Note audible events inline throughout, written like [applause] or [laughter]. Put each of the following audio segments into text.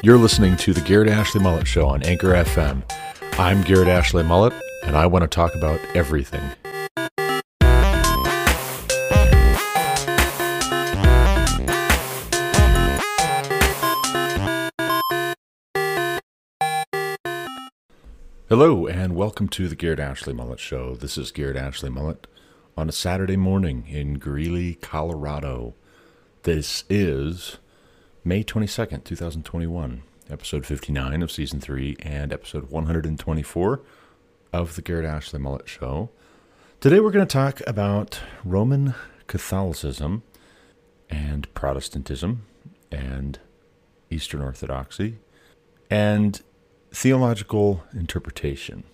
You're listening to the Garrett Ashley Mullet Show on Anchor FM. I'm Garrett Ashley Mullet, and I want to talk about everything. Hello, and welcome to the Garrett Ashley Mullet Show. This is Garrett Ashley Mullet on a Saturday morning in Greeley, Colorado. This is May 22nd, 2021, episode 59 of season 3 and episode 124 of the Garrett Ashley Mullet Show. Today we're going to talk about Roman Catholicism and Protestantism and Eastern Orthodoxy and theological interpretation.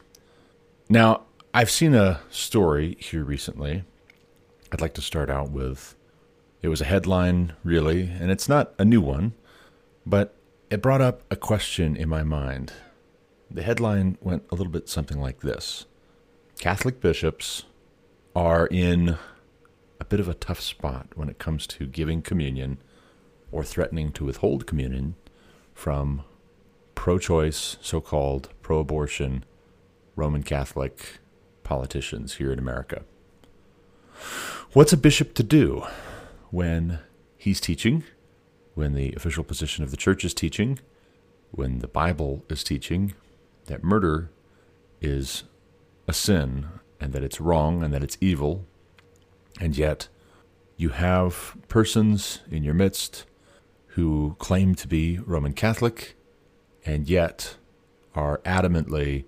Now, I've seen a story here recently. I'd like to start out with it was a headline, really, and it's not a new one, but it brought up a question in my mind. The headline went a little bit something like this Catholic bishops are in a bit of a tough spot when it comes to giving communion or threatening to withhold communion from pro choice, so called pro abortion Roman Catholic politicians here in America. What's a bishop to do? When he's teaching, when the official position of the church is teaching, when the Bible is teaching that murder is a sin and that it's wrong and that it's evil, and yet you have persons in your midst who claim to be Roman Catholic and yet are adamantly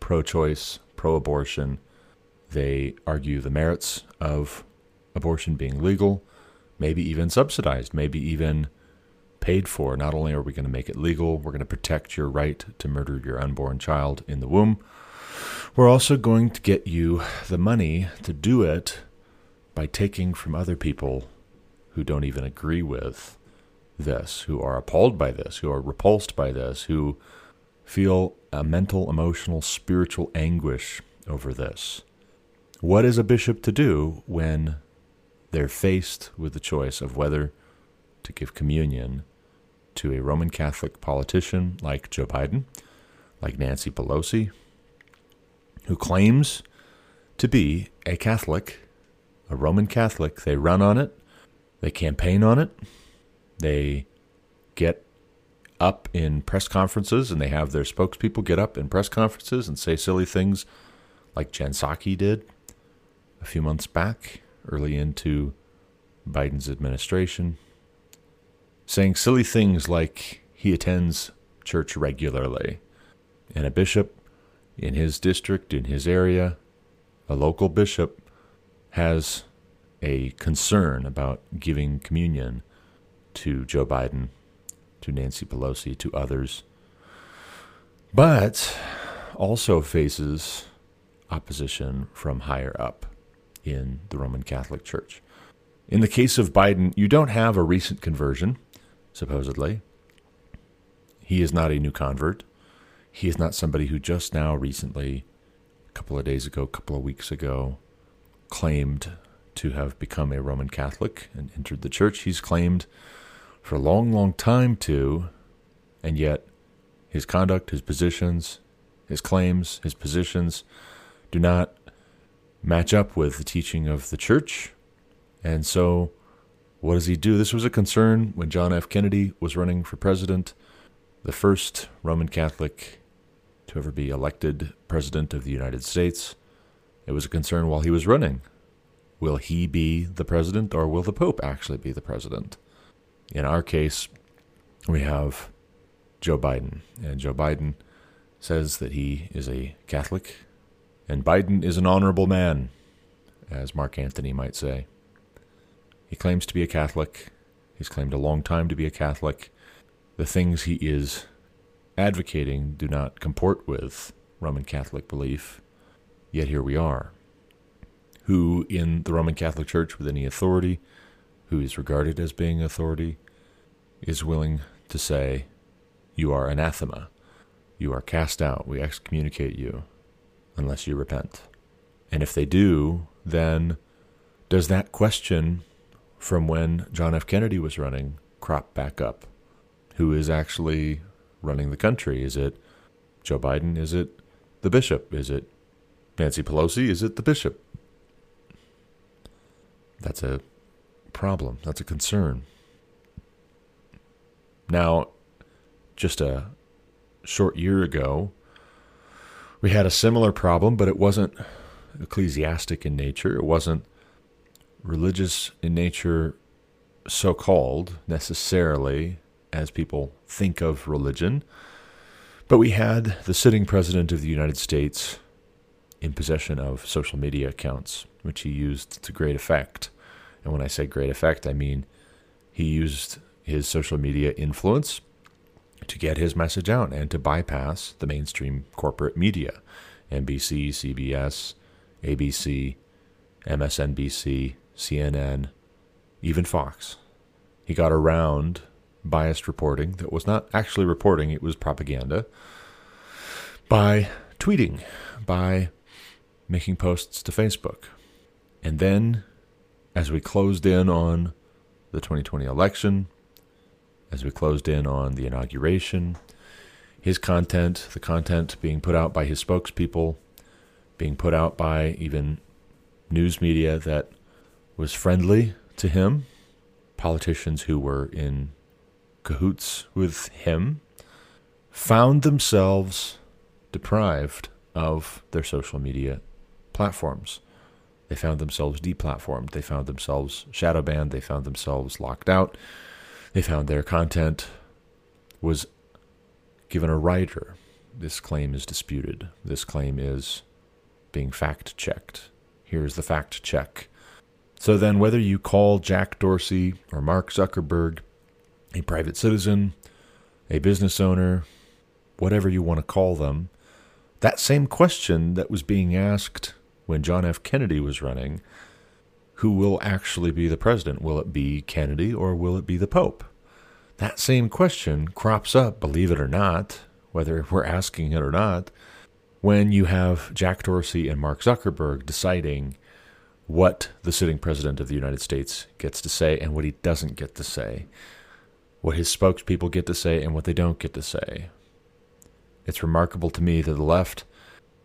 pro choice, pro abortion. They argue the merits of abortion being legal maybe even subsidized, maybe even paid for. Not only are we going to make it legal, we're going to protect your right to murder your unborn child in the womb, we're also going to get you the money to do it by taking from other people who don't even agree with this, who are appalled by this, who are repulsed by this, who feel a mental, emotional, spiritual anguish over this. What is a bishop to do when they're faced with the choice of whether to give communion to a Roman Catholic politician like Joe Biden, like Nancy Pelosi, who claims to be a Catholic, a Roman Catholic. They run on it, they campaign on it, they get up in press conferences and they have their spokespeople get up in press conferences and say silly things like Jen Psaki did a few months back early into Biden's administration, saying silly things like he attends church regularly, and a bishop in his district, in his area, a local bishop, has a concern about giving communion to Joe Biden, to Nancy Pelosi, to others, but also faces opposition from higher up in the Roman Catholic Church. In the case of Biden, you don't have a recent conversion, supposedly. He is not a new convert. He is not somebody who just now, recently, a couple of days ago, a couple of weeks ago, claimed to have become a Roman Catholic and entered the church. He's claimed for a long, long time to, and yet his conduct, his positions, his claims, his positions do not match up with the teaching of the church. And so, what does he do? This was a concern when John F. Kennedy was running for president, the first Roman Catholic to ever be elected president of the United States. It was a concern while he was running. Will he be the president or will the Pope actually be the president? In our case, we have Joe Biden. And Joe Biden says that he is a Catholic and Biden is an honorable man, as Mark Antony might say. He claims to be a Catholic. He's claimed a long time to be a Catholic. The things he is advocating do not comport with Roman Catholic belief, yet here we are. Who in the Roman Catholic Church, with any authority, who is regarded as being authority, is willing to say, You are anathema. You are cast out. We excommunicate you unless you repent. And if they do, then does that question from when John F. Kennedy was running crop back up? Who is actually running the country? Is it Joe Biden? Is it the bishop? Is it Nancy Pelosi? Is it the bishop? That's a problem. That's a concern. Now, just a short year ago, we had a similar problem, but it wasn't ecclesiastic in nature. It wasn't religious in nature, so called necessarily, as people think of religion. But we had the sitting president of the United States in possession of social media accounts, which he used to great effect. And when I say great effect, I mean he used his social media influence to get his message out and to bypass the mainstream corporate media NBC, CBS, ABC, MSNBC, CNN, even Fox. He got around biased reporting that was not actually reporting, it was propaganda, by tweeting, by making posts to Facebook. And then, as we closed in on the 2020 election, as we closed in on the inauguration, his content, the content being put out by his spokespeople, being put out by even news media that was friendly to him, politicians who were in cahoots with him, found themselves deprived of their social media platforms. They found themselves deplatformed. They found themselves shadow banned. They found themselves locked out. They found their content was given a writer. This claim is disputed. This claim is being fact checked. Here's the fact check. So then, whether you call Jack Dorsey or Mark Zuckerberg a private citizen, a business owner, whatever you want to call them, that same question that was being asked when John F. Kennedy was running who will actually be the president? Will it be Kennedy or will it be the Pope? That same question crops up, believe it or not, whether [laughs] we're asking it or not, when you have Jack Dorsey and Mark Zuckerberg deciding what the sitting president of the United States gets to say and what he doesn't get to say, what his spokespeople get to say and what they don't get to say. It's remarkable to me that the left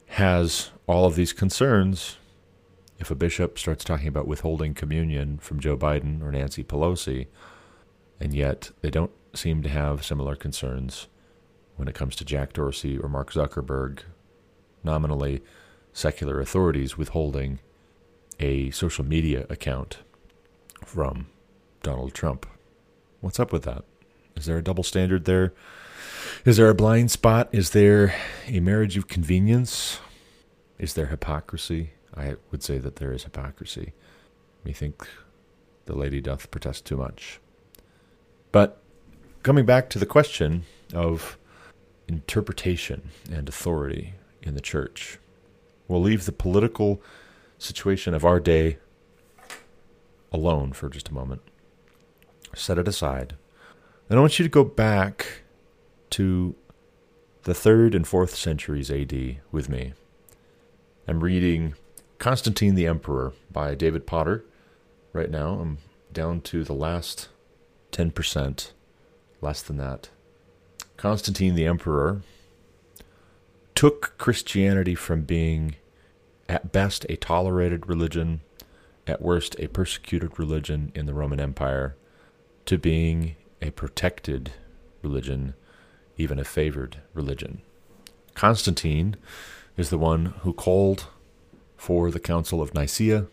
has all of these concerns. If a bishop starts talking about withholding communion from Joe Biden or Nancy Pelosi, and yet they don't seem to have similar concerns when it comes to Jack Dorsey or Mark Zuckerberg, nominally secular authorities withholding a social media account from Donald Trump. What's up with that? Is there a double standard there? Is there a blind spot? Is there a marriage of convenience? Is there hypocrisy? I would say that there is hypocrisy. Methinks the lady doth protest too much. But coming back to the question of interpretation and authority in the church, we'll leave the political situation of our day alone for just a moment. Set it aside. And I want you to go back to the third and fourth centuries AD with me. I'm reading Constantine the Emperor by David Potter right now. I'm down to the last 10%, less than that. Constantine the Emperor took Christianity from being, at best, a tolerated religion, at worst, a persecuted religion in the Roman Empire, to being a protected religion even a favored religion. Constantine is the one who called for the Council of Nicaea,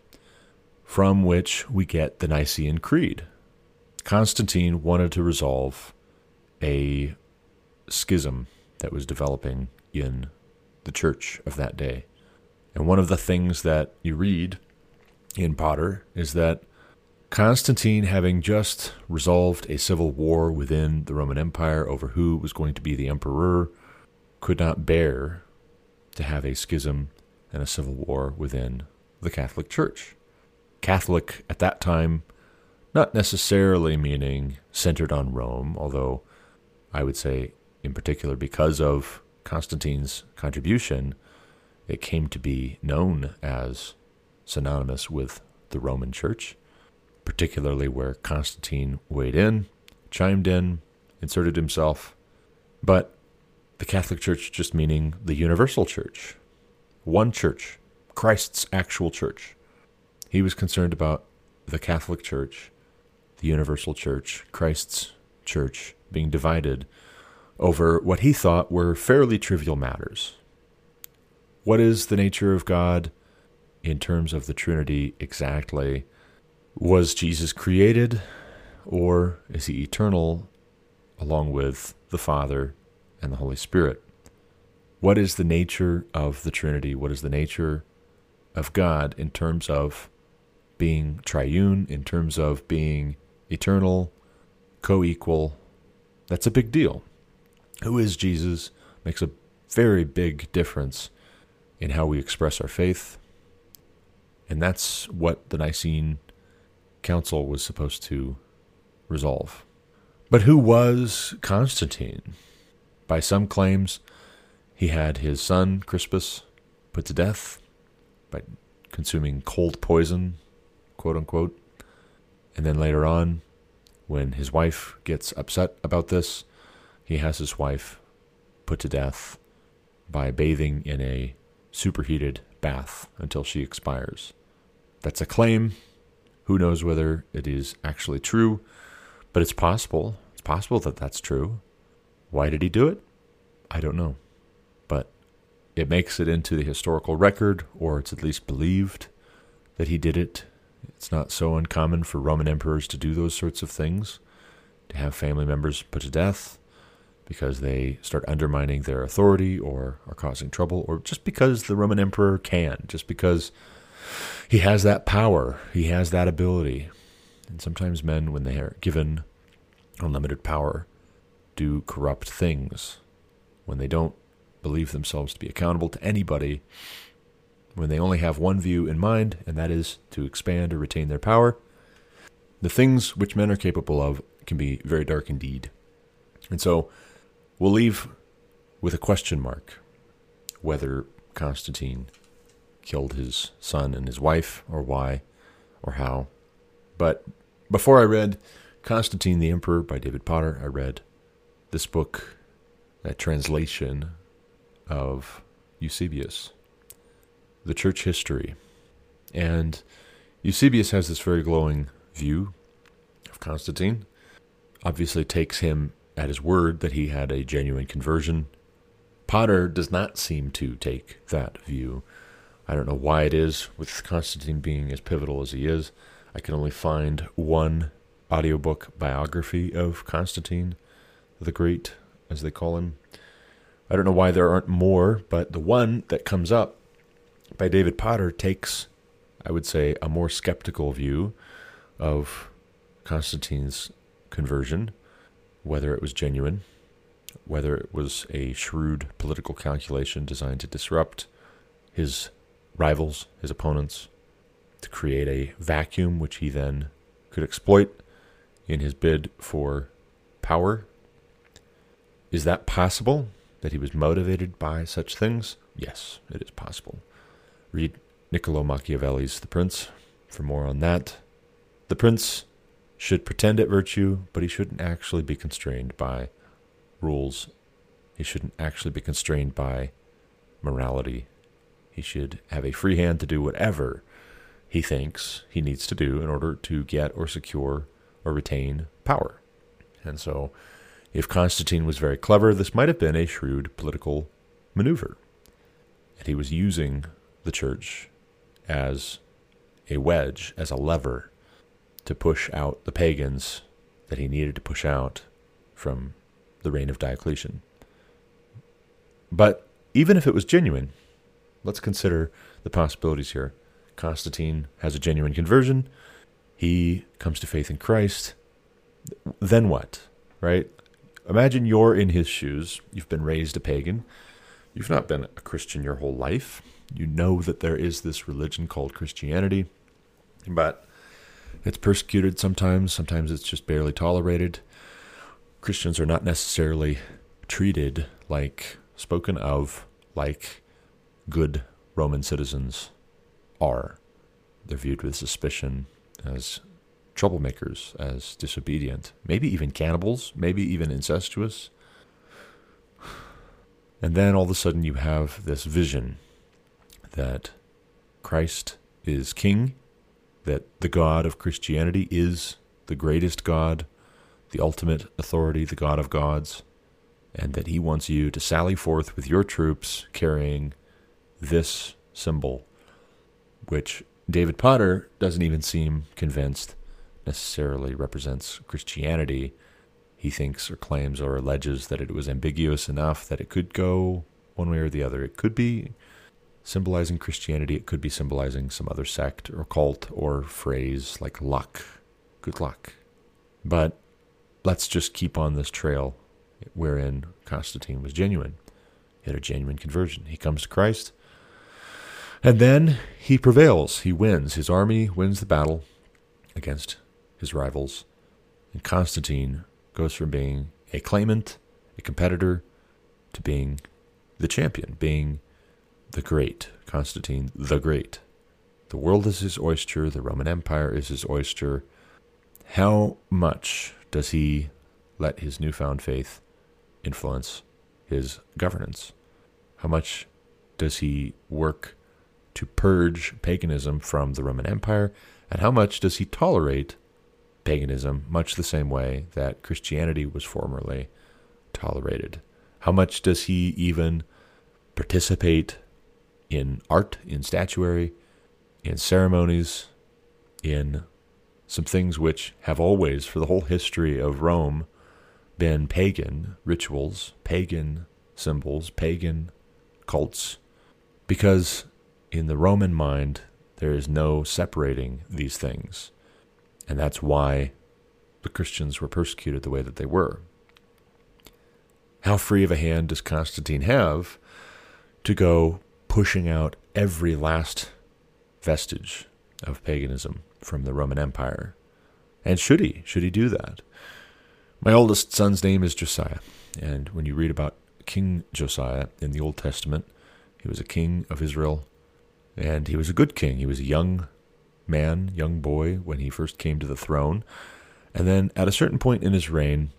from which we get the Nicene Creed. Constantine wanted to resolve a schism that was developing in the church of that day. And one of the things that you read in Potter is that Constantine, having just resolved a civil war within the Roman Empire over who was going to be the emperor, could not bear to have a schism and a civil war within the Catholic Church. Catholic at that time, not necessarily meaning centered on Rome, although I would say, in particular, because of Constantine's contribution, it came to be known as synonymous with the Roman Church particularly where Constantine weighed in, chimed in, inserted himself. But the Catholic Church just meaning the universal church, one church, Christ's actual church. He was concerned about the Catholic Church, the universal church, Christ's church being divided over what he thought were fairly trivial matters. What is the nature of God in terms of the Trinity exactly? Was Jesus created or is he eternal along with the Father and the Holy Spirit? What is the nature of the Trinity? What is the nature of God in terms of being triune, in terms of being eternal, co equal? That's a big deal. Who is Jesus makes a very big difference in how we express our faith. And that's what the Nicene Council was supposed to resolve. But who was Constantine? By some claims, he had his son, Crispus, put to death by consuming cold poison, quote unquote. And then later on, when his wife gets upset about this, he has his wife put to death by bathing in a superheated bath until she expires. That's a claim. Who knows whether it is actually true, but it's possible. It's possible that that's true. Why did he do it? I don't know. It makes it into the historical record, or it's at least believed that he did it. It's not so uncommon for Roman emperors to do those sorts of things, to have family members put to death because they start undermining their authority or are causing trouble, or just because the Roman emperor can, just because he has that power, he has that ability. And sometimes men, when they are given unlimited power, do corrupt things. When they don't believe themselves to be accountable to anybody, when they only have one view in mind, and that is to expand or retain their power, the things which men are capable of can be very dark indeed. And so, We'll leave with a question mark whether Constantine killed his son and his wife, or why, or how. But before I read Constantine the Emperor by David Potter, I read this book, a translation of Eusebius, The Church History. And Eusebius has this very glowing view of Constantine. Obviously, takes him at his word that he had a genuine conversion. Potter does not seem to take that view. I don't know why it is, with Constantine being as pivotal as he is. I can only find one audiobook biography of Constantine the Great, as they call him. I don't know why there aren't more, but the one that comes up by David Potter takes, I would say, a more skeptical view of Constantine's conversion whether it was genuine, whether it was a shrewd political calculation designed to disrupt his rivals, his opponents, to create a vacuum which he then could exploit in his bid for power. Is that possible? That he was motivated by such things? Yes, it is possible. Read Niccolo Machiavelli's The Prince for more on that. The Prince should pretend at virtue, but he shouldn't actually be constrained by rules. He shouldn't actually be constrained by morality. He should have a free hand to do whatever he thinks he needs to do in order to get or secure or retain power. And so, if Constantine was very clever, this might have been a shrewd political maneuver. And he was using the church as a wedge, as a lever to push out the pagans that he needed to push out from the reign of Diocletian. But even if it was genuine, let's consider the possibilities here. Constantine has a genuine conversion. He comes to faith in Christ. Then what? Right? Imagine you're in his shoes. You've been raised a pagan. You've not been a Christian your whole life. You know that there is this religion called Christianity. But it's persecuted sometimes, sometimes it's just barely tolerated. Christians are not necessarily treated like, spoken of like good Roman citizens are. They're viewed with suspicion as troublemakers, as disobedient, maybe even cannibals, maybe even incestuous. And then all of a sudden you have this vision that Christ is king, that the God of Christianity is the greatest God, the ultimate authority, the God of gods, and that he wants you to sally forth with your troops carrying this symbol, which David Potter doesn't even seem convinced necessarily represents Christianity. He thinks or claims or alleges that it was ambiguous enough that it could go one way or the other. It could be symbolizing Christianity, it could be symbolizing some other sect or cult or phrase like luck. Good luck. But let's just keep on this trail wherein Constantine was genuine. He had a genuine conversion. He comes to Christ. And then he prevails. He wins. His army wins the battle against his rivals. And Constantine goes from being a claimant, a competitor, to being the champion, being the great. Constantine the Great. The world is his oyster, the Roman Empire is his oyster. How much does he let his newfound faith influence his governance? How much does he work to purge paganism from the Roman Empire? And how much does he tolerate paganism much the same way that Christianity was formerly tolerated? How much does he even participate in art, in statuary, in ceremonies, in some things which have always, for the whole history of Rome, been pagan rituals, pagan symbols, pagan cults, because in the Roman mind, there is no separating these things. And that's why the Christians were persecuted the way that they were. How free of a hand does Constantine have to go pushing out every last vestige of paganism from the Roman Empire? And should he? Should he do that? My oldest son's name is Josiah. And when you read about King Josiah in the Old Testament, he was a king of Israel, and he was a good king. He was a young man, young boy, when he first came to the throne. And then at a certain point in his reign,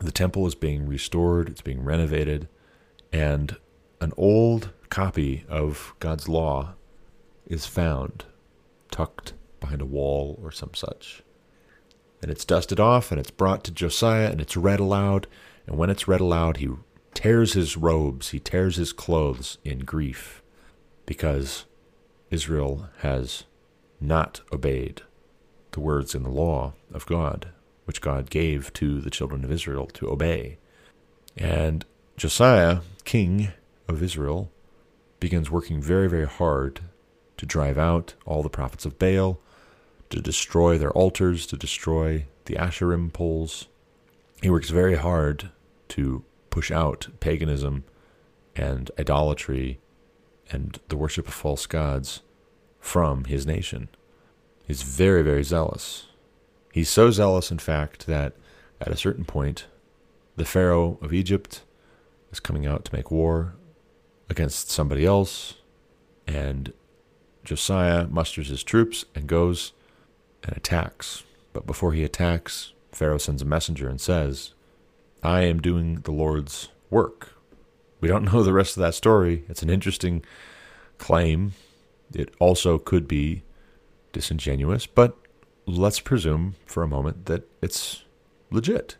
the temple is being restored, it's being renovated, and an old copy of God's law is found tucked behind a wall or some such. And it's dusted off and it's brought to Josiah and it's read aloud. And when it's read aloud, he tears his robes, he tears his clothes in grief because Israel has not obeyed the words in the law of God, which God gave to the children of Israel to obey. And Josiah, king of Israel, begins working very, very hard to drive out all the prophets of Baal, to destroy their altars, to destroy the Asherim poles. He works very hard to push out paganism and idolatry and the worship of false gods from his nation. He's very, very zealous. He's so zealous, in fact, that at a certain point, the Pharaoh of Egypt is coming out to make war against somebody else, and Josiah musters his troops and goes and attacks. But before he attacks, Pharaoh sends a messenger and says, I am doing the Lord's work. We don't [laughs] know the rest of that story. It's an interesting claim. It also could be disingenuous, but let's presume for a moment that it's legit.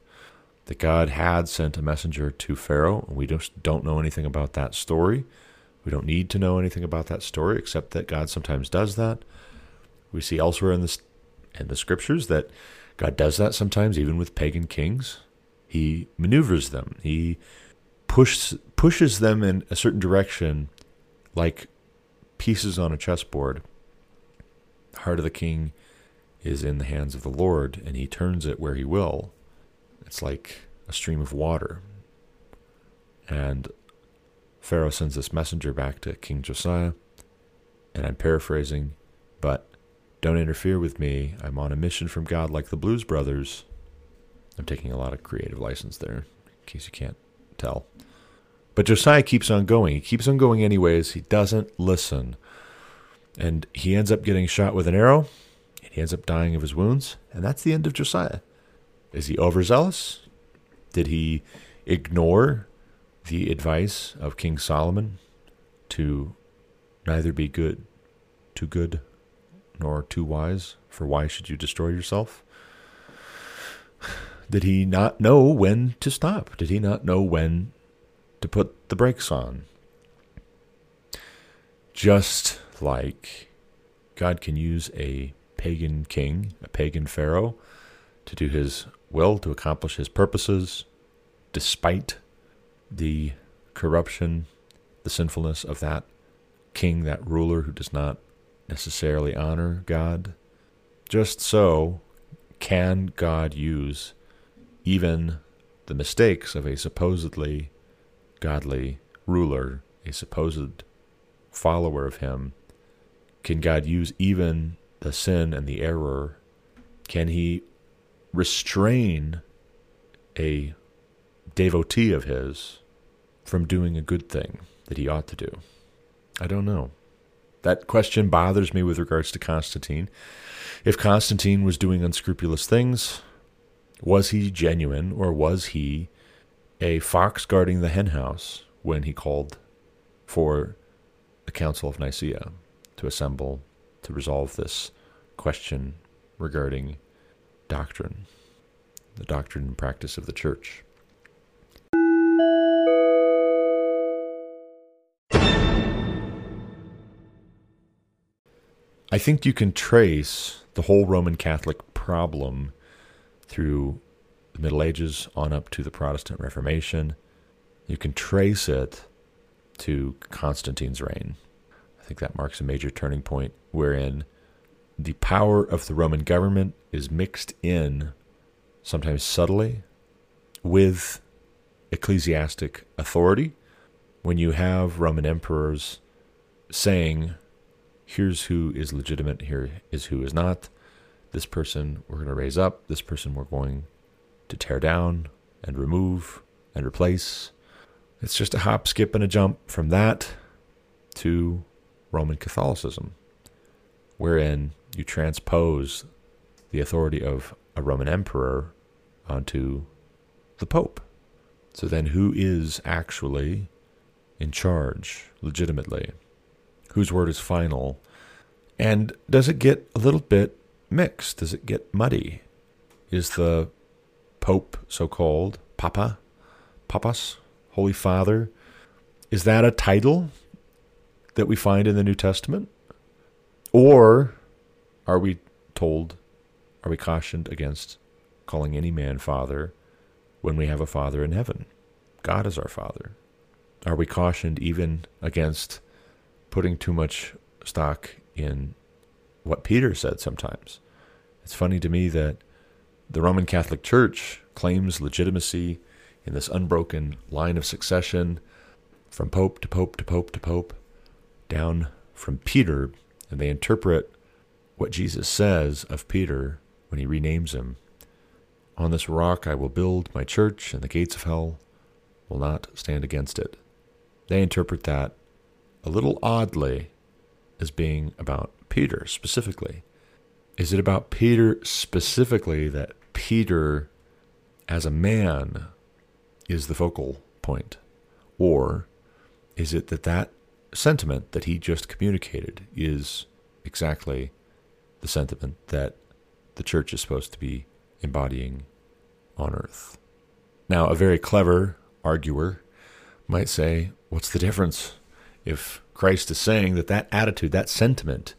That God had sent a messenger to Pharaoh, and we just don't know anything about that story. We don't need to know anything about that story, except that God sometimes does that. We see elsewhere in the, in the scriptures that God does that sometimes, even with pagan kings. He maneuvers them. He pushes pushes them in a certain direction, like pieces on a chessboard. The heart of the king is in the hands of the Lord, and he turns it where he will. It's like a stream of water. And Pharaoh sends this messenger back to King Josiah, and I'm paraphrasing, but don't interfere with me. I'm on a mission from God like the Blues Brothers. I'm taking a lot of creative license there, in case you can't tell. But Josiah keeps on going. He keeps on going anyways. He doesn't listen. And he ends up getting shot with an arrow and he ends up dying of his wounds, and that's the end of Josiah. Is he overzealous? Did he ignore the advice of King Solomon to neither be good, too good, nor too wise? For why should you destroy yourself? Did he not know when to stop? Did he not know when to put the brakes on? Just like God can use a pagan king, a pagan pharaoh, to do his will, to accomplish his purposes, despite the corruption, the sinfulness of that king, that ruler who does not necessarily honor God. Just so can God use even the mistakes of a supposedly godly ruler, a supposed follower of him? Can God use even the sin and the error? Can he restrain a devotee of his from doing a good thing that he ought to do? I don't know. That question bothers me with regards to Constantine. If Constantine was doing unscrupulous things, was he genuine or was he a fox guarding the henhouse when he called for the Council of Nicaea to assemble to resolve this question regarding doctrine, the doctrine and practice of the church? I think you can trace the whole Roman Catholic problem through the Middle Ages on up to the Protestant Reformation. You can trace it to Constantine's reign. I think that marks a major turning point wherein the power of the Roman government is mixed in, sometimes subtly, with ecclesiastic authority. When you have Roman emperors saying, here's who is legitimate, here is who is not. This person we're going to raise up, this person we're going to tear down and remove and replace. It's just a hop, skip, and a jump from that to Roman Catholicism, wherein you transpose the authority of a Roman emperor onto the Pope. So then, who is actually in charge legitimately? whose word is final? And does it get a little bit mixed? Does it get muddy? Is the Pope, so called, Papa, Papas, Holy Father, is that a title that we find in the New Testament? Or are we told, are we cautioned against calling any man Father when we have a Father in heaven? God is our Father. Are we cautioned even against putting too much stock in what Peter said sometimes. It's funny to me that the Roman Catholic Church claims legitimacy in this unbroken line of succession from pope to pope to pope to pope down from Peter, and they interpret what Jesus says of Peter when he renames him. On this rock I will build my church, and the gates of hell will not stand against it. They interpret that a little oddly as being about Peter specifically. Is it about Peter specifically that Peter, as a man, is the focal point? Or is it that that sentiment that he just communicated is exactly the sentiment that the church is supposed to be embodying on earth? Now, a very clever arguer might say, What's the difference? if Christ is saying that that attitude, that sentiment,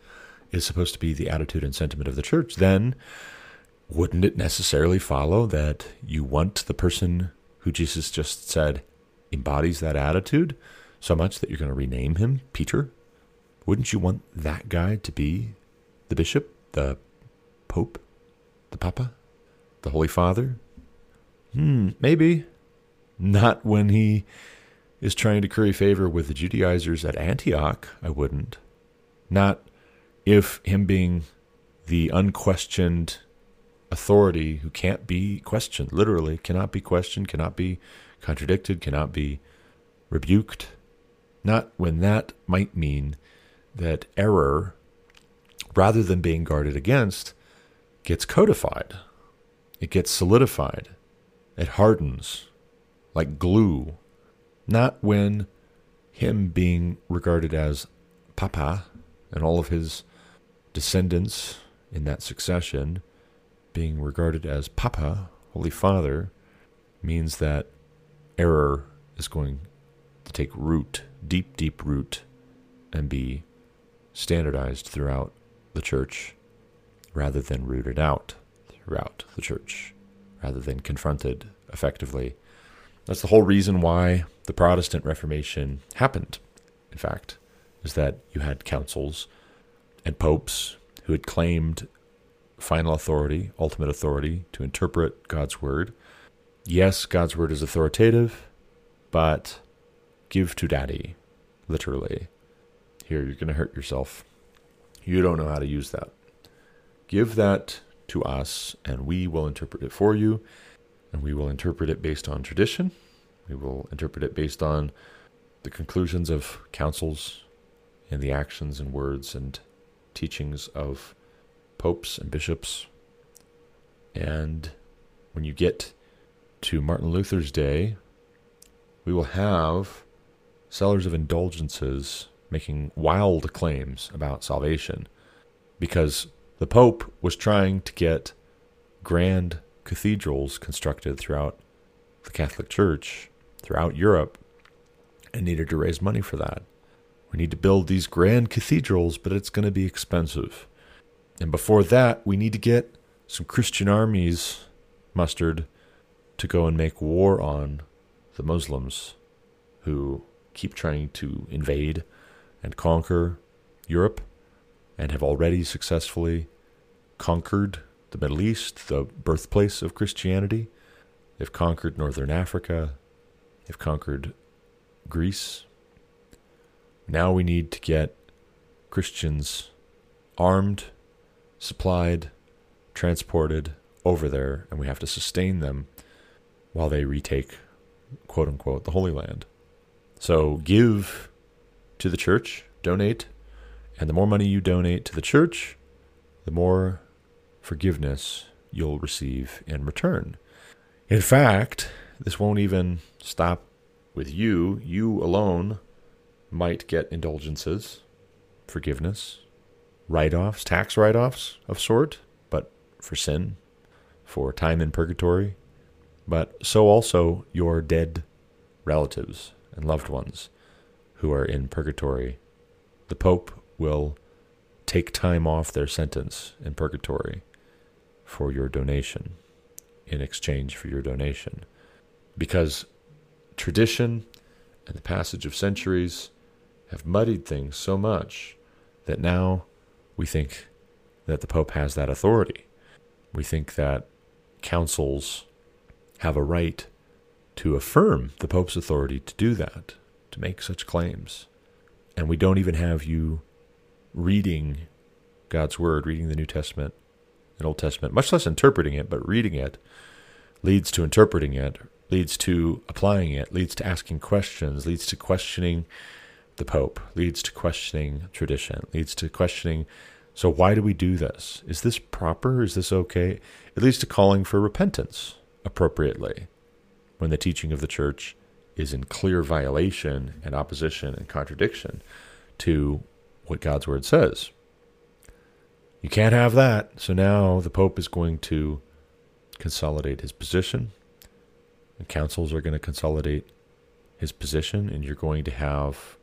is supposed to be the attitude and sentiment of the church, then wouldn't it necessarily follow that you want the person who Jesus just said embodies that attitude so much that you're going to rename him Peter? Wouldn't you want that guy to be the bishop, the pope, the papa, the holy father? Hmm, maybe. Not when he is trying to curry favor with the Judaizers at Antioch, I wouldn't. Not if him being the unquestioned authority who can't be questioned, literally, cannot be questioned, cannot be contradicted, cannot be rebuked. Not when that might mean that error, rather than being guarded against, gets codified, it gets solidified, it hardens like glue. Not when him being regarded as Papa and all of his descendants in that succession being regarded as Papa, Holy Father, means that error is going to take root, deep, deep root, and be standardized throughout the church rather than rooted out throughout the church, rather than confronted effectively. That's the whole reason why the Protestant Reformation happened, in fact, is that you had councils and popes who had claimed final authority, ultimate authority to interpret God's word. Yes, God's word is authoritative, but give to daddy, literally. Here, you're going to hurt yourself. You don't know how to use that. Give that to us, and we will interpret it for you, and we will interpret it based on tradition. We will interpret it based on the conclusions of councils and the actions and words and teachings of popes and bishops. And when you get to Martin Luther's day, we will have sellers of indulgences making wild claims about salvation because the Pope was trying to get grand cathedrals constructed throughout the Catholic Church, throughout Europe, and needed to raise money for that. We need to build these grand cathedrals, but it's going to be expensive. And before that, we need to get some Christian armies mustered to go and make war on the Muslims who keep trying to invade and conquer Europe and have already successfully conquered the Middle East, the birthplace of Christianity. They've conquered Northern Africa. They've conquered Greece. Now we need to get Christians armed, supplied, transported over there, and we have to sustain them while they retake, quote unquote, the Holy Land. So give to the church, donate, and the more money you donate to the church, the more forgiveness you'll receive in return. In fact, this won't even stop with you. You alone might get indulgences, forgiveness, write offs, tax write offs of sort, but for sin, for time in purgatory, but so also your dead relatives and loved ones who are in purgatory. The Pope will take time off their sentence in purgatory for your donation, in exchange for your donation. Because tradition and the passage of centuries have muddied things so much that now we think that the Pope has that authority. We think that councils have a right to affirm the Pope's authority to do that, to make such claims. And we don't even have you reading God's Word, reading the New Testament and Old Testament, much less interpreting it, but reading it leads to interpreting it, leads to applying it, leads to asking questions, leads to questioning the Pope, leads to questioning tradition, leads to questioning so why do we do this? Is this proper? Is this okay? It leads to calling for repentance appropriately when the teaching of the church is in clear violation and opposition and contradiction to what God's word says. You can't have that. So now the Pope is going to consolidate his position, and councils are going to consolidate his position, and you're going to have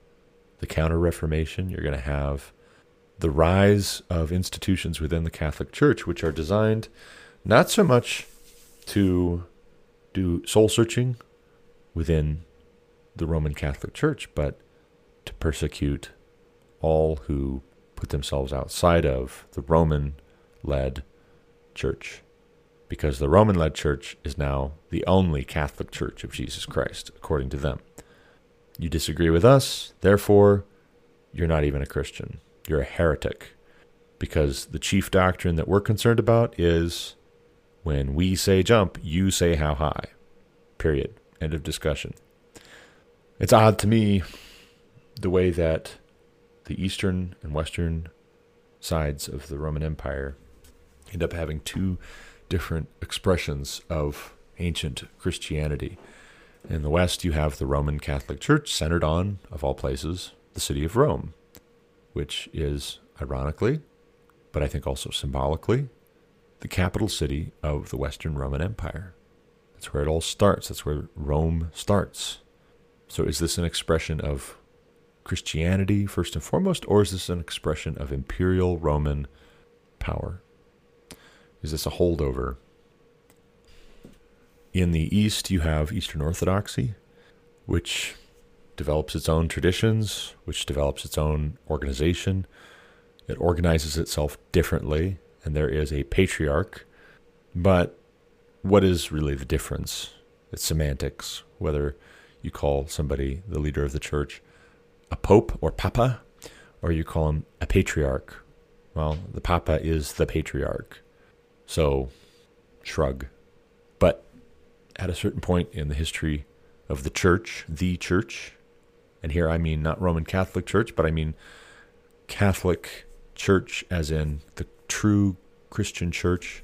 the Counter Reformation. You're going to have the rise of institutions within the Catholic Church, which are designed not so much to do soul searching within the Roman Catholic Church, but to persecute all who put themselves outside of the Roman led church. Because the Roman led church is now the only Catholic church of Jesus Christ, according to them. You disagree with us, therefore, you're not even a Christian. You're a heretic. Because the chief doctrine that we're concerned about is when we say jump, you say how high. Period. End of discussion. It's odd to me the way that the eastern and western sides of the Roman Empire end up having two different expressions of ancient Christianity. In the West, you have the Roman Catholic Church centered on, of all places, the city of Rome, which is, ironically, but I think also symbolically, the capital city of the Western Roman Empire. That's where it all starts. That's where Rome starts. So, is this an expression of Christianity first and foremost, or is this an expression of imperial Roman power? Is this a holdover? In the East, you have Eastern Orthodoxy, which develops its own traditions, which develops its own organization. It organizes itself differently, and there is a patriarch. But what is really the difference? It's semantics, whether you call somebody the leader of the church a pope or papa, or you call him a patriarch. Well, the papa is the patriarch. So, shrug. At a certain point in the history of the church, the church, and here I mean not Roman Catholic Church, but I mean Catholic Church as in the true Christian church,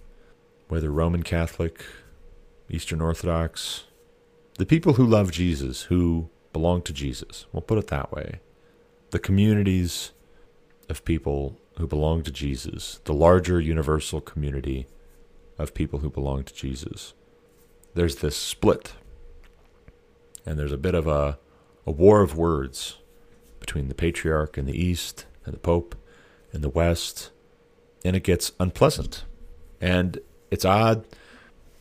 whether Roman Catholic, Eastern Orthodox, the people who love Jesus, who belong to Jesus, we'll put it that way, the communities of people who belong to Jesus, the larger universal community of people who belong to Jesus. There's this split, and there's a bit of a, a war of words between the patriarch in the east and the pope in the west, and it gets unpleasant. And it's odd.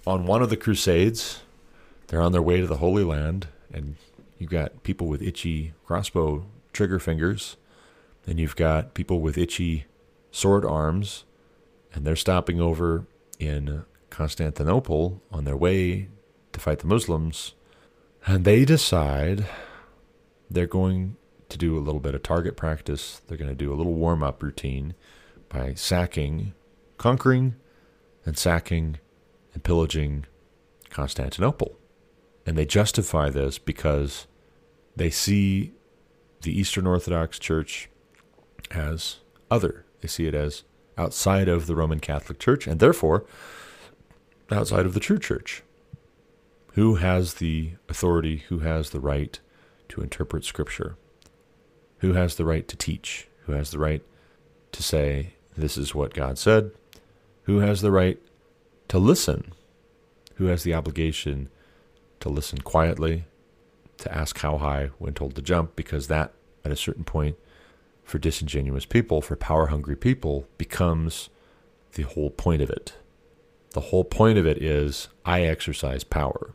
On one of the crusades, they're on their way to the Holy Land, and you've got people with itchy crossbow trigger fingers then you've got people with itchy sword arms, and they're stopping over in Constantinople on their way to fight the Muslims. And they decide they're going to do a little bit of target practice. They're going to do a little warm up routine by sacking, conquering, and sacking and pillaging Constantinople. And they justify this because they see the Eastern Orthodox Church as other. They see it as outside of the Roman Catholic Church and therefore outside of the true church. Who has the authority, who has the right to interpret Scripture? Who has the right to teach? Who has the right to say, this is what God said? Who has the right to listen? Who has the obligation to listen quietly, to ask how high when told to jump? Because that, at a certain point, for disingenuous people, for power hungry people, becomes the whole point of it. The whole point of it is I exercise power.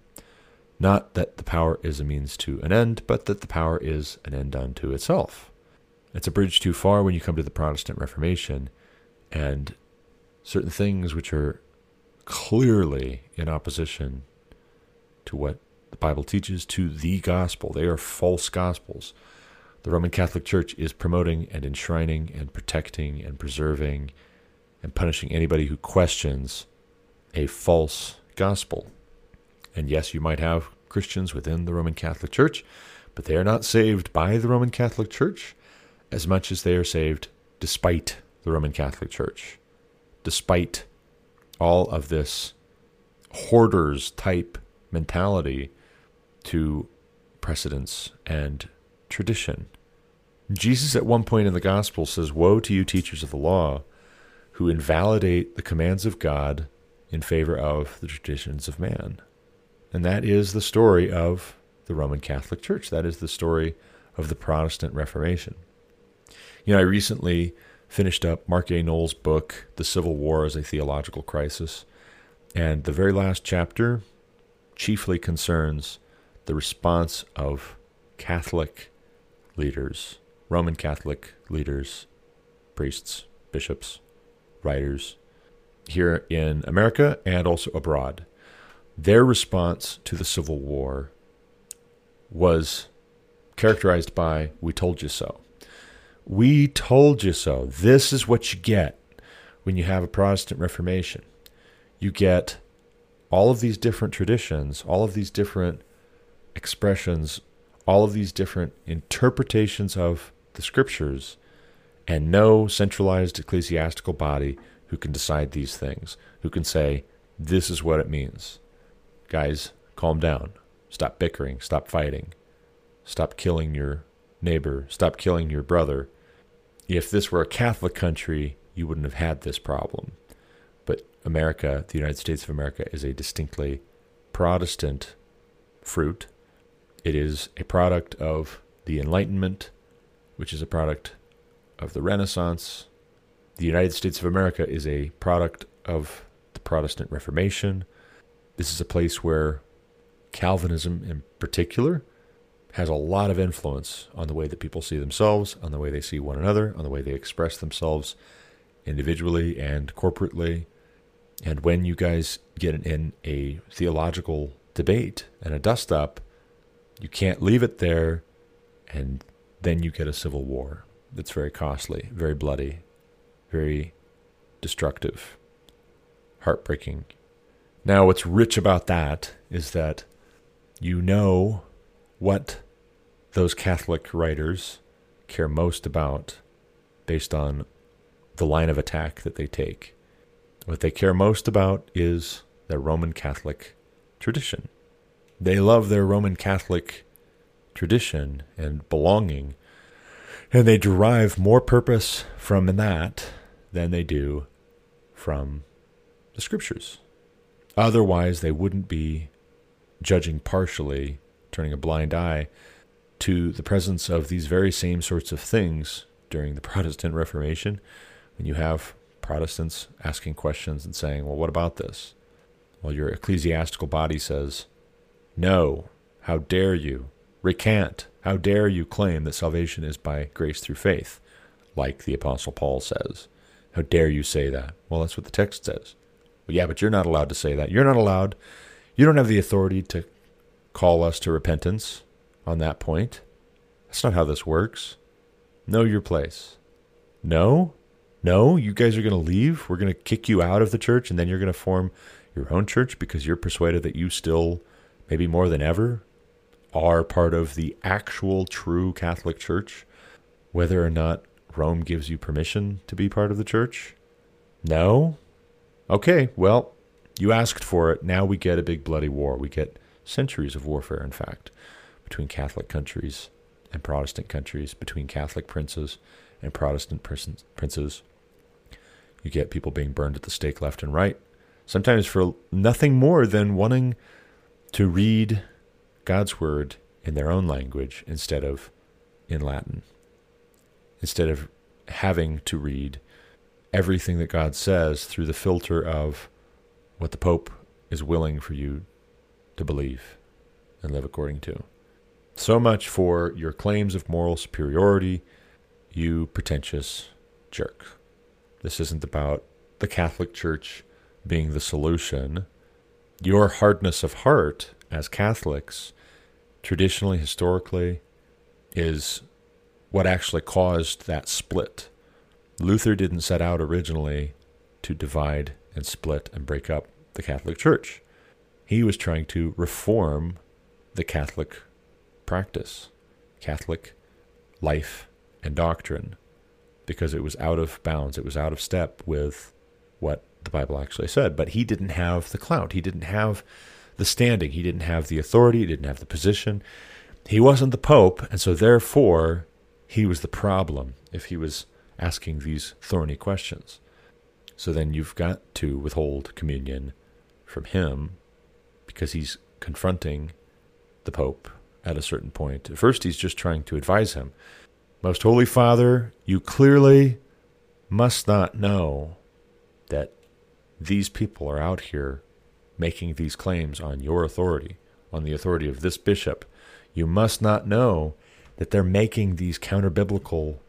Not that the power is a means to an end, but that the power is an end unto itself. It's a bridge too far when you come to the Protestant Reformation and certain things which are clearly in opposition to what the Bible teaches, to the gospel. They are false gospels the Roman Catholic Church is promoting and enshrining and protecting and preserving and punishing anybody who questions a false gospel. And yes, you might have Christians within the Roman Catholic Church, but they are not saved by the Roman Catholic Church as much as they are saved despite the Roman Catholic Church, despite all of this hoarders type mentality to precedence and tradition. Jesus, at one point in the gospel, says, Woe to you, teachers of the law, who invalidate the commands of God in favor of the traditions of man. And that is the story of the Roman Catholic Church. That is the story of the Protestant Reformation. You know, I recently finished up Mark A. Noll's book, The Civil War as a Theological Crisis. And the very last chapter chiefly concerns the response of Catholic leaders Roman Catholic leaders, priests, bishops, writers here in America and also abroad. Their response to the Civil War was characterized by, We told you so. We told you so. This is what you get when you have a Protestant Reformation. You get all of these different traditions, all of these different expressions, all of these different interpretations of the scriptures and no centralized ecclesiastical body who can decide these things, who can say, this is what it means. Guys, calm down. Stop bickering. Stop fighting. Stop killing your neighbor. Stop killing your brother. If this were a Catholic country, you wouldn't have had this problem. But America, the United States of America, is a distinctly Protestant fruit. It is a product of the Enlightenment, which is a product of the Renaissance. The United States of America is a product of the Protestant Reformation. This is a place where Calvinism, in particular, has a lot of influence on the way that people see themselves, on the way they see one another, on the way they express themselves individually and corporately. And when you guys get in a theological debate and a dust up, you can't leave it there, and then you get a civil war that's very costly, very bloody, very destructive, heartbreaking. Now, what's rich about that is that you know what those Catholic writers care most about based on the line of attack that they take. What they care most about is their Roman Catholic tradition. They love their Roman Catholic tradition and belonging, and they derive more purpose from that than they do from the scriptures. Otherwise, they wouldn't be judging partially, turning a blind eye to the presence of these very same sorts of things during the [laughs] Protestant Reformation. When you have Protestants asking questions and saying, well, what about this? Well, your ecclesiastical body says, no, how dare you? Recant. How dare you claim that salvation is by grace through faith, like the Apostle Paul says? How dare you say that? Well, that's what the text says. Well, yeah, but you're not allowed to say that. You're not allowed. You don't have the authority to call us to repentance on that point. That's not how this works. Know your place. No, no, you guys are going to leave. We're going to kick you out of the church, and then you're going to form your own church because you're persuaded that you still, maybe more than ever, are part of the actual true Catholic Church, whether or not Rome gives you permission to be part of the church. No? Okay, well, you asked for it. Now we get a big bloody war. We get centuries of warfare, in fact between Catholic countries and Protestant countries, between Catholic princes and Protestant princes. You get people being burned at the stake left and right, sometimes for nothing more than wanting to read God's word in their own language instead of in Latin, instead of having to read everything that God says through the filter of what the Pope is willing for you to believe and live according to. So much for your claims of moral superiority, you pretentious jerk. This isn't about the Catholic Church being the solution. Your hardness of heart as Catholics, traditionally, historically, is what actually caused that split. Luther didn't set out originally to divide and split and break up the Catholic Church. He was trying to reform the Catholic practice, Catholic life and doctrine, because it was out of bounds. It was out of step with what the Bible actually said. But he didn't have the clout. He didn't have the standing. He didn't have the authority. He didn't have the position. He wasn't the Pope, and so therefore he was the problem if he was asking these thorny questions. So then you've got to withhold communion from him because he's confronting the Pope at a certain point. At first, he's just trying to advise him. Most Holy Father, you clearly must not know that these people are out here making these claims on your authority, on the authority of this bishop. You must not know that they're making these counter biblical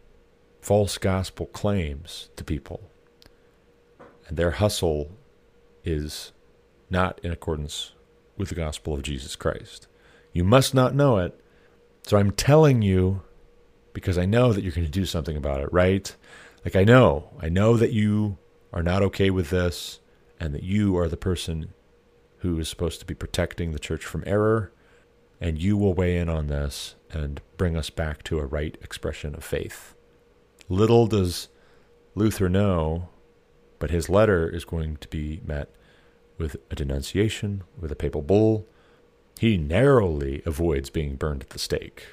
false gospel claims to people. And their hustle is not in accordance with the gospel of Jesus Christ. You must not know it. So I'm telling you because I know that you're going to do something about it, right? Like, I know, I know that you are not okay with this and that you are the person who is supposed to be protecting the church from error, and you will weigh in on this and bring us back to a right expression of faith. Little does Luther know But his letter is going to be met with a denunciation, with a papal bull. He narrowly avoids being burned at the stake,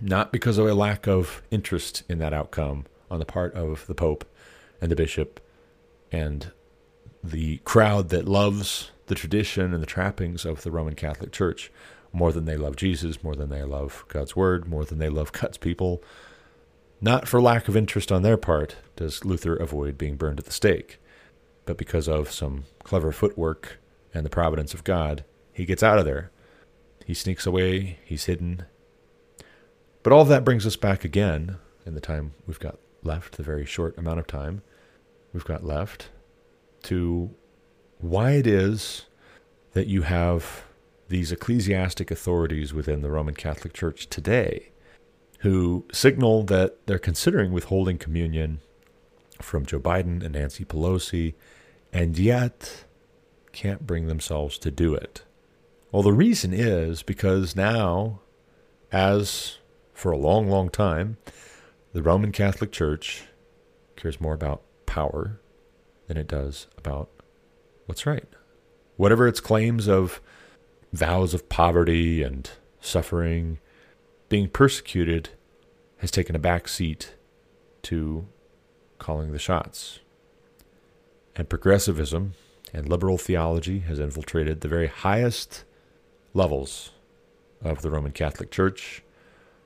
not because of a lack of interest in that outcome on the part of the Pope and the bishop and the crowd that loves the tradition and the trappings of the Roman Catholic Church more than they love Jesus, more than they love God's Word, more than they love God's people. Not for lack of interest on their part does Luther avoid being burned at the stake, but because of some clever footwork and the providence of God, he gets out of there. He sneaks away, he's hidden. But all of that brings us back again in the time we've got left, the very short amount of time we've got left, to why it is that you have these ecclesiastic authorities within the Roman Catholic Church today who signal that they're considering withholding communion from Joe Biden and Nancy Pelosi, and yet can't bring themselves to do it. Well, the reason is because now, as for a long, long time, the Roman Catholic Church cares more about power than it does about what's right. Whatever its claims of vows of poverty and suffering, being persecuted has taken a back seat to calling the shots. And progressivism and liberal theology has infiltrated the very highest levels of the Roman Catholic Church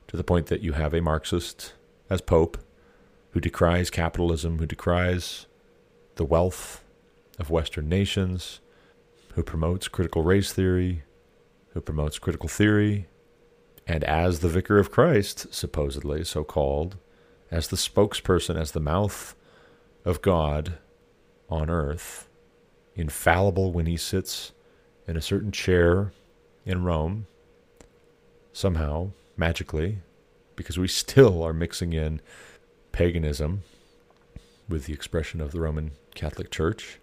to the point that you have a Marxist as Pope who decries capitalism, who decries the wealth of Western nations, who promotes critical race theory, who promotes critical theory, and as the vicar of Christ, supposedly so called, as the spokesperson, as the mouth of God on earth, infallible when he sits in a certain chair in Rome, somehow, magically, because we still are mixing in paganism with the expression of the Roman Catholic Church.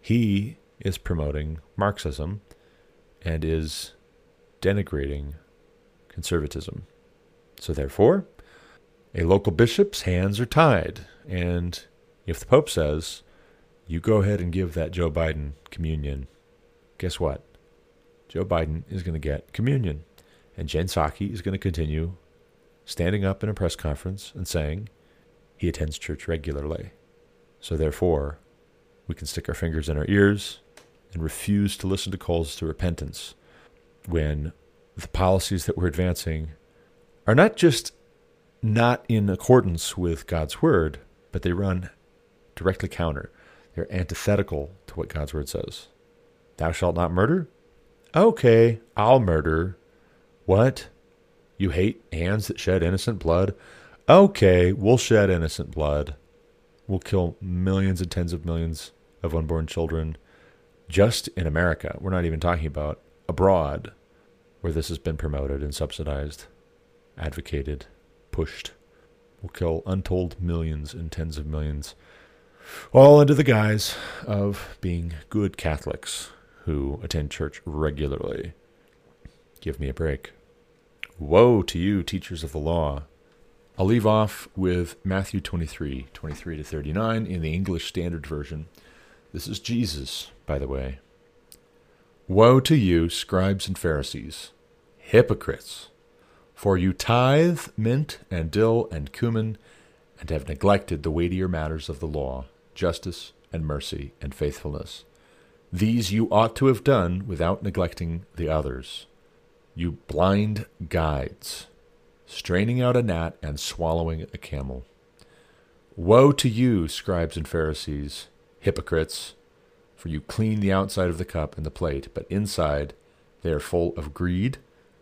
He is promoting Marxism and is denigrating conservatism. So, therefore, a local bishop's hands are tied. And if the Pope says, you go ahead and give that Joe Biden communion, guess what? Joe Biden is going to get communion. And Jen Psaki is going to continue standing up in a press conference and saying he attends church regularly. So, therefore, we can stick our fingers in our ears and refuse to listen to calls to repentance when the policies that we're advancing are not just not in accordance with God's word, but they run directly counter. They're antithetical to what God's word says. Thou shalt not murder? Okay, I'll murder. What? You hate hands that shed innocent blood? Okay, we'll shed innocent blood. We'll kill millions and tens of millions of unborn children just in America. We're not even talking about abroad where this has been promoted and subsidized, advocated, pushed. Will kill untold millions and tens of millions, all under the guise of being good Catholics who attend church regularly. Give me a break. Woe to you, teachers of the law. I'll leave off with Matthew 23, 23 to 39 in the English Standard Version. This is Jesus, by the way. Woe to you, scribes and Pharisees! Hypocrites! For you tithe mint and dill and cumin, and have neglected the weightier matters of the law, justice and mercy and faithfulness. These you ought to have done without neglecting the others. You blind guides, straining out a gnat and swallowing a camel. Woe to you, scribes and Pharisees, hypocrites! For you clean the outside of the cup and the plate, but inside they are full of greed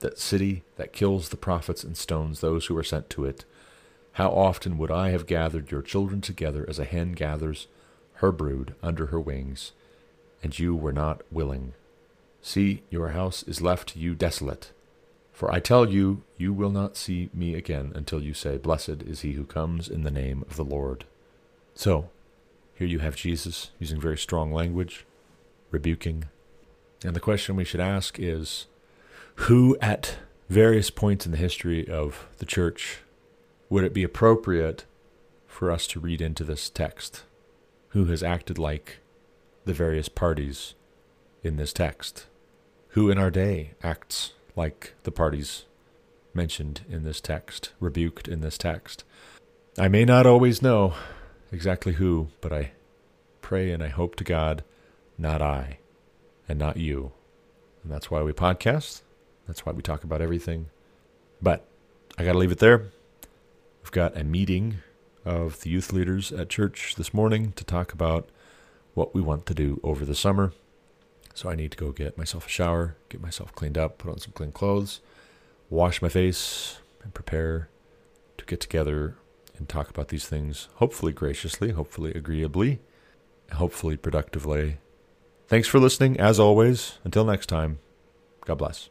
that city that kills the prophets and stones those who are sent to it, how often would I have gathered your children together as a hen gathers her brood under her wings, and you were not willing. See, your house is left to you desolate. For I tell you, you will not see me again until you say, Blessed is he who comes in the name of the Lord. So, here you have Jesus using very strong language, rebuking. And the question we should ask is who, at various points in the history of the church, would it be appropriate for us to read into this text? Who has acted like the various parties in this text? Who in our day acts like the parties mentioned in this text, rebuked in this text? I may not always know exactly who, but I pray and I hope to God, not I and not you. And that's why we podcast. That's why we talk about everything. But I got to leave it there. We've got a meeting of the youth leaders at church this morning to talk about what we want to do over the summer. So I need to go get myself a shower, get myself cleaned up, put on some clean clothes, wash my face, and prepare to get together and talk about these things, hopefully graciously, hopefully agreeably, hopefully productively. Thanks for listening, as always. Until next time, God bless.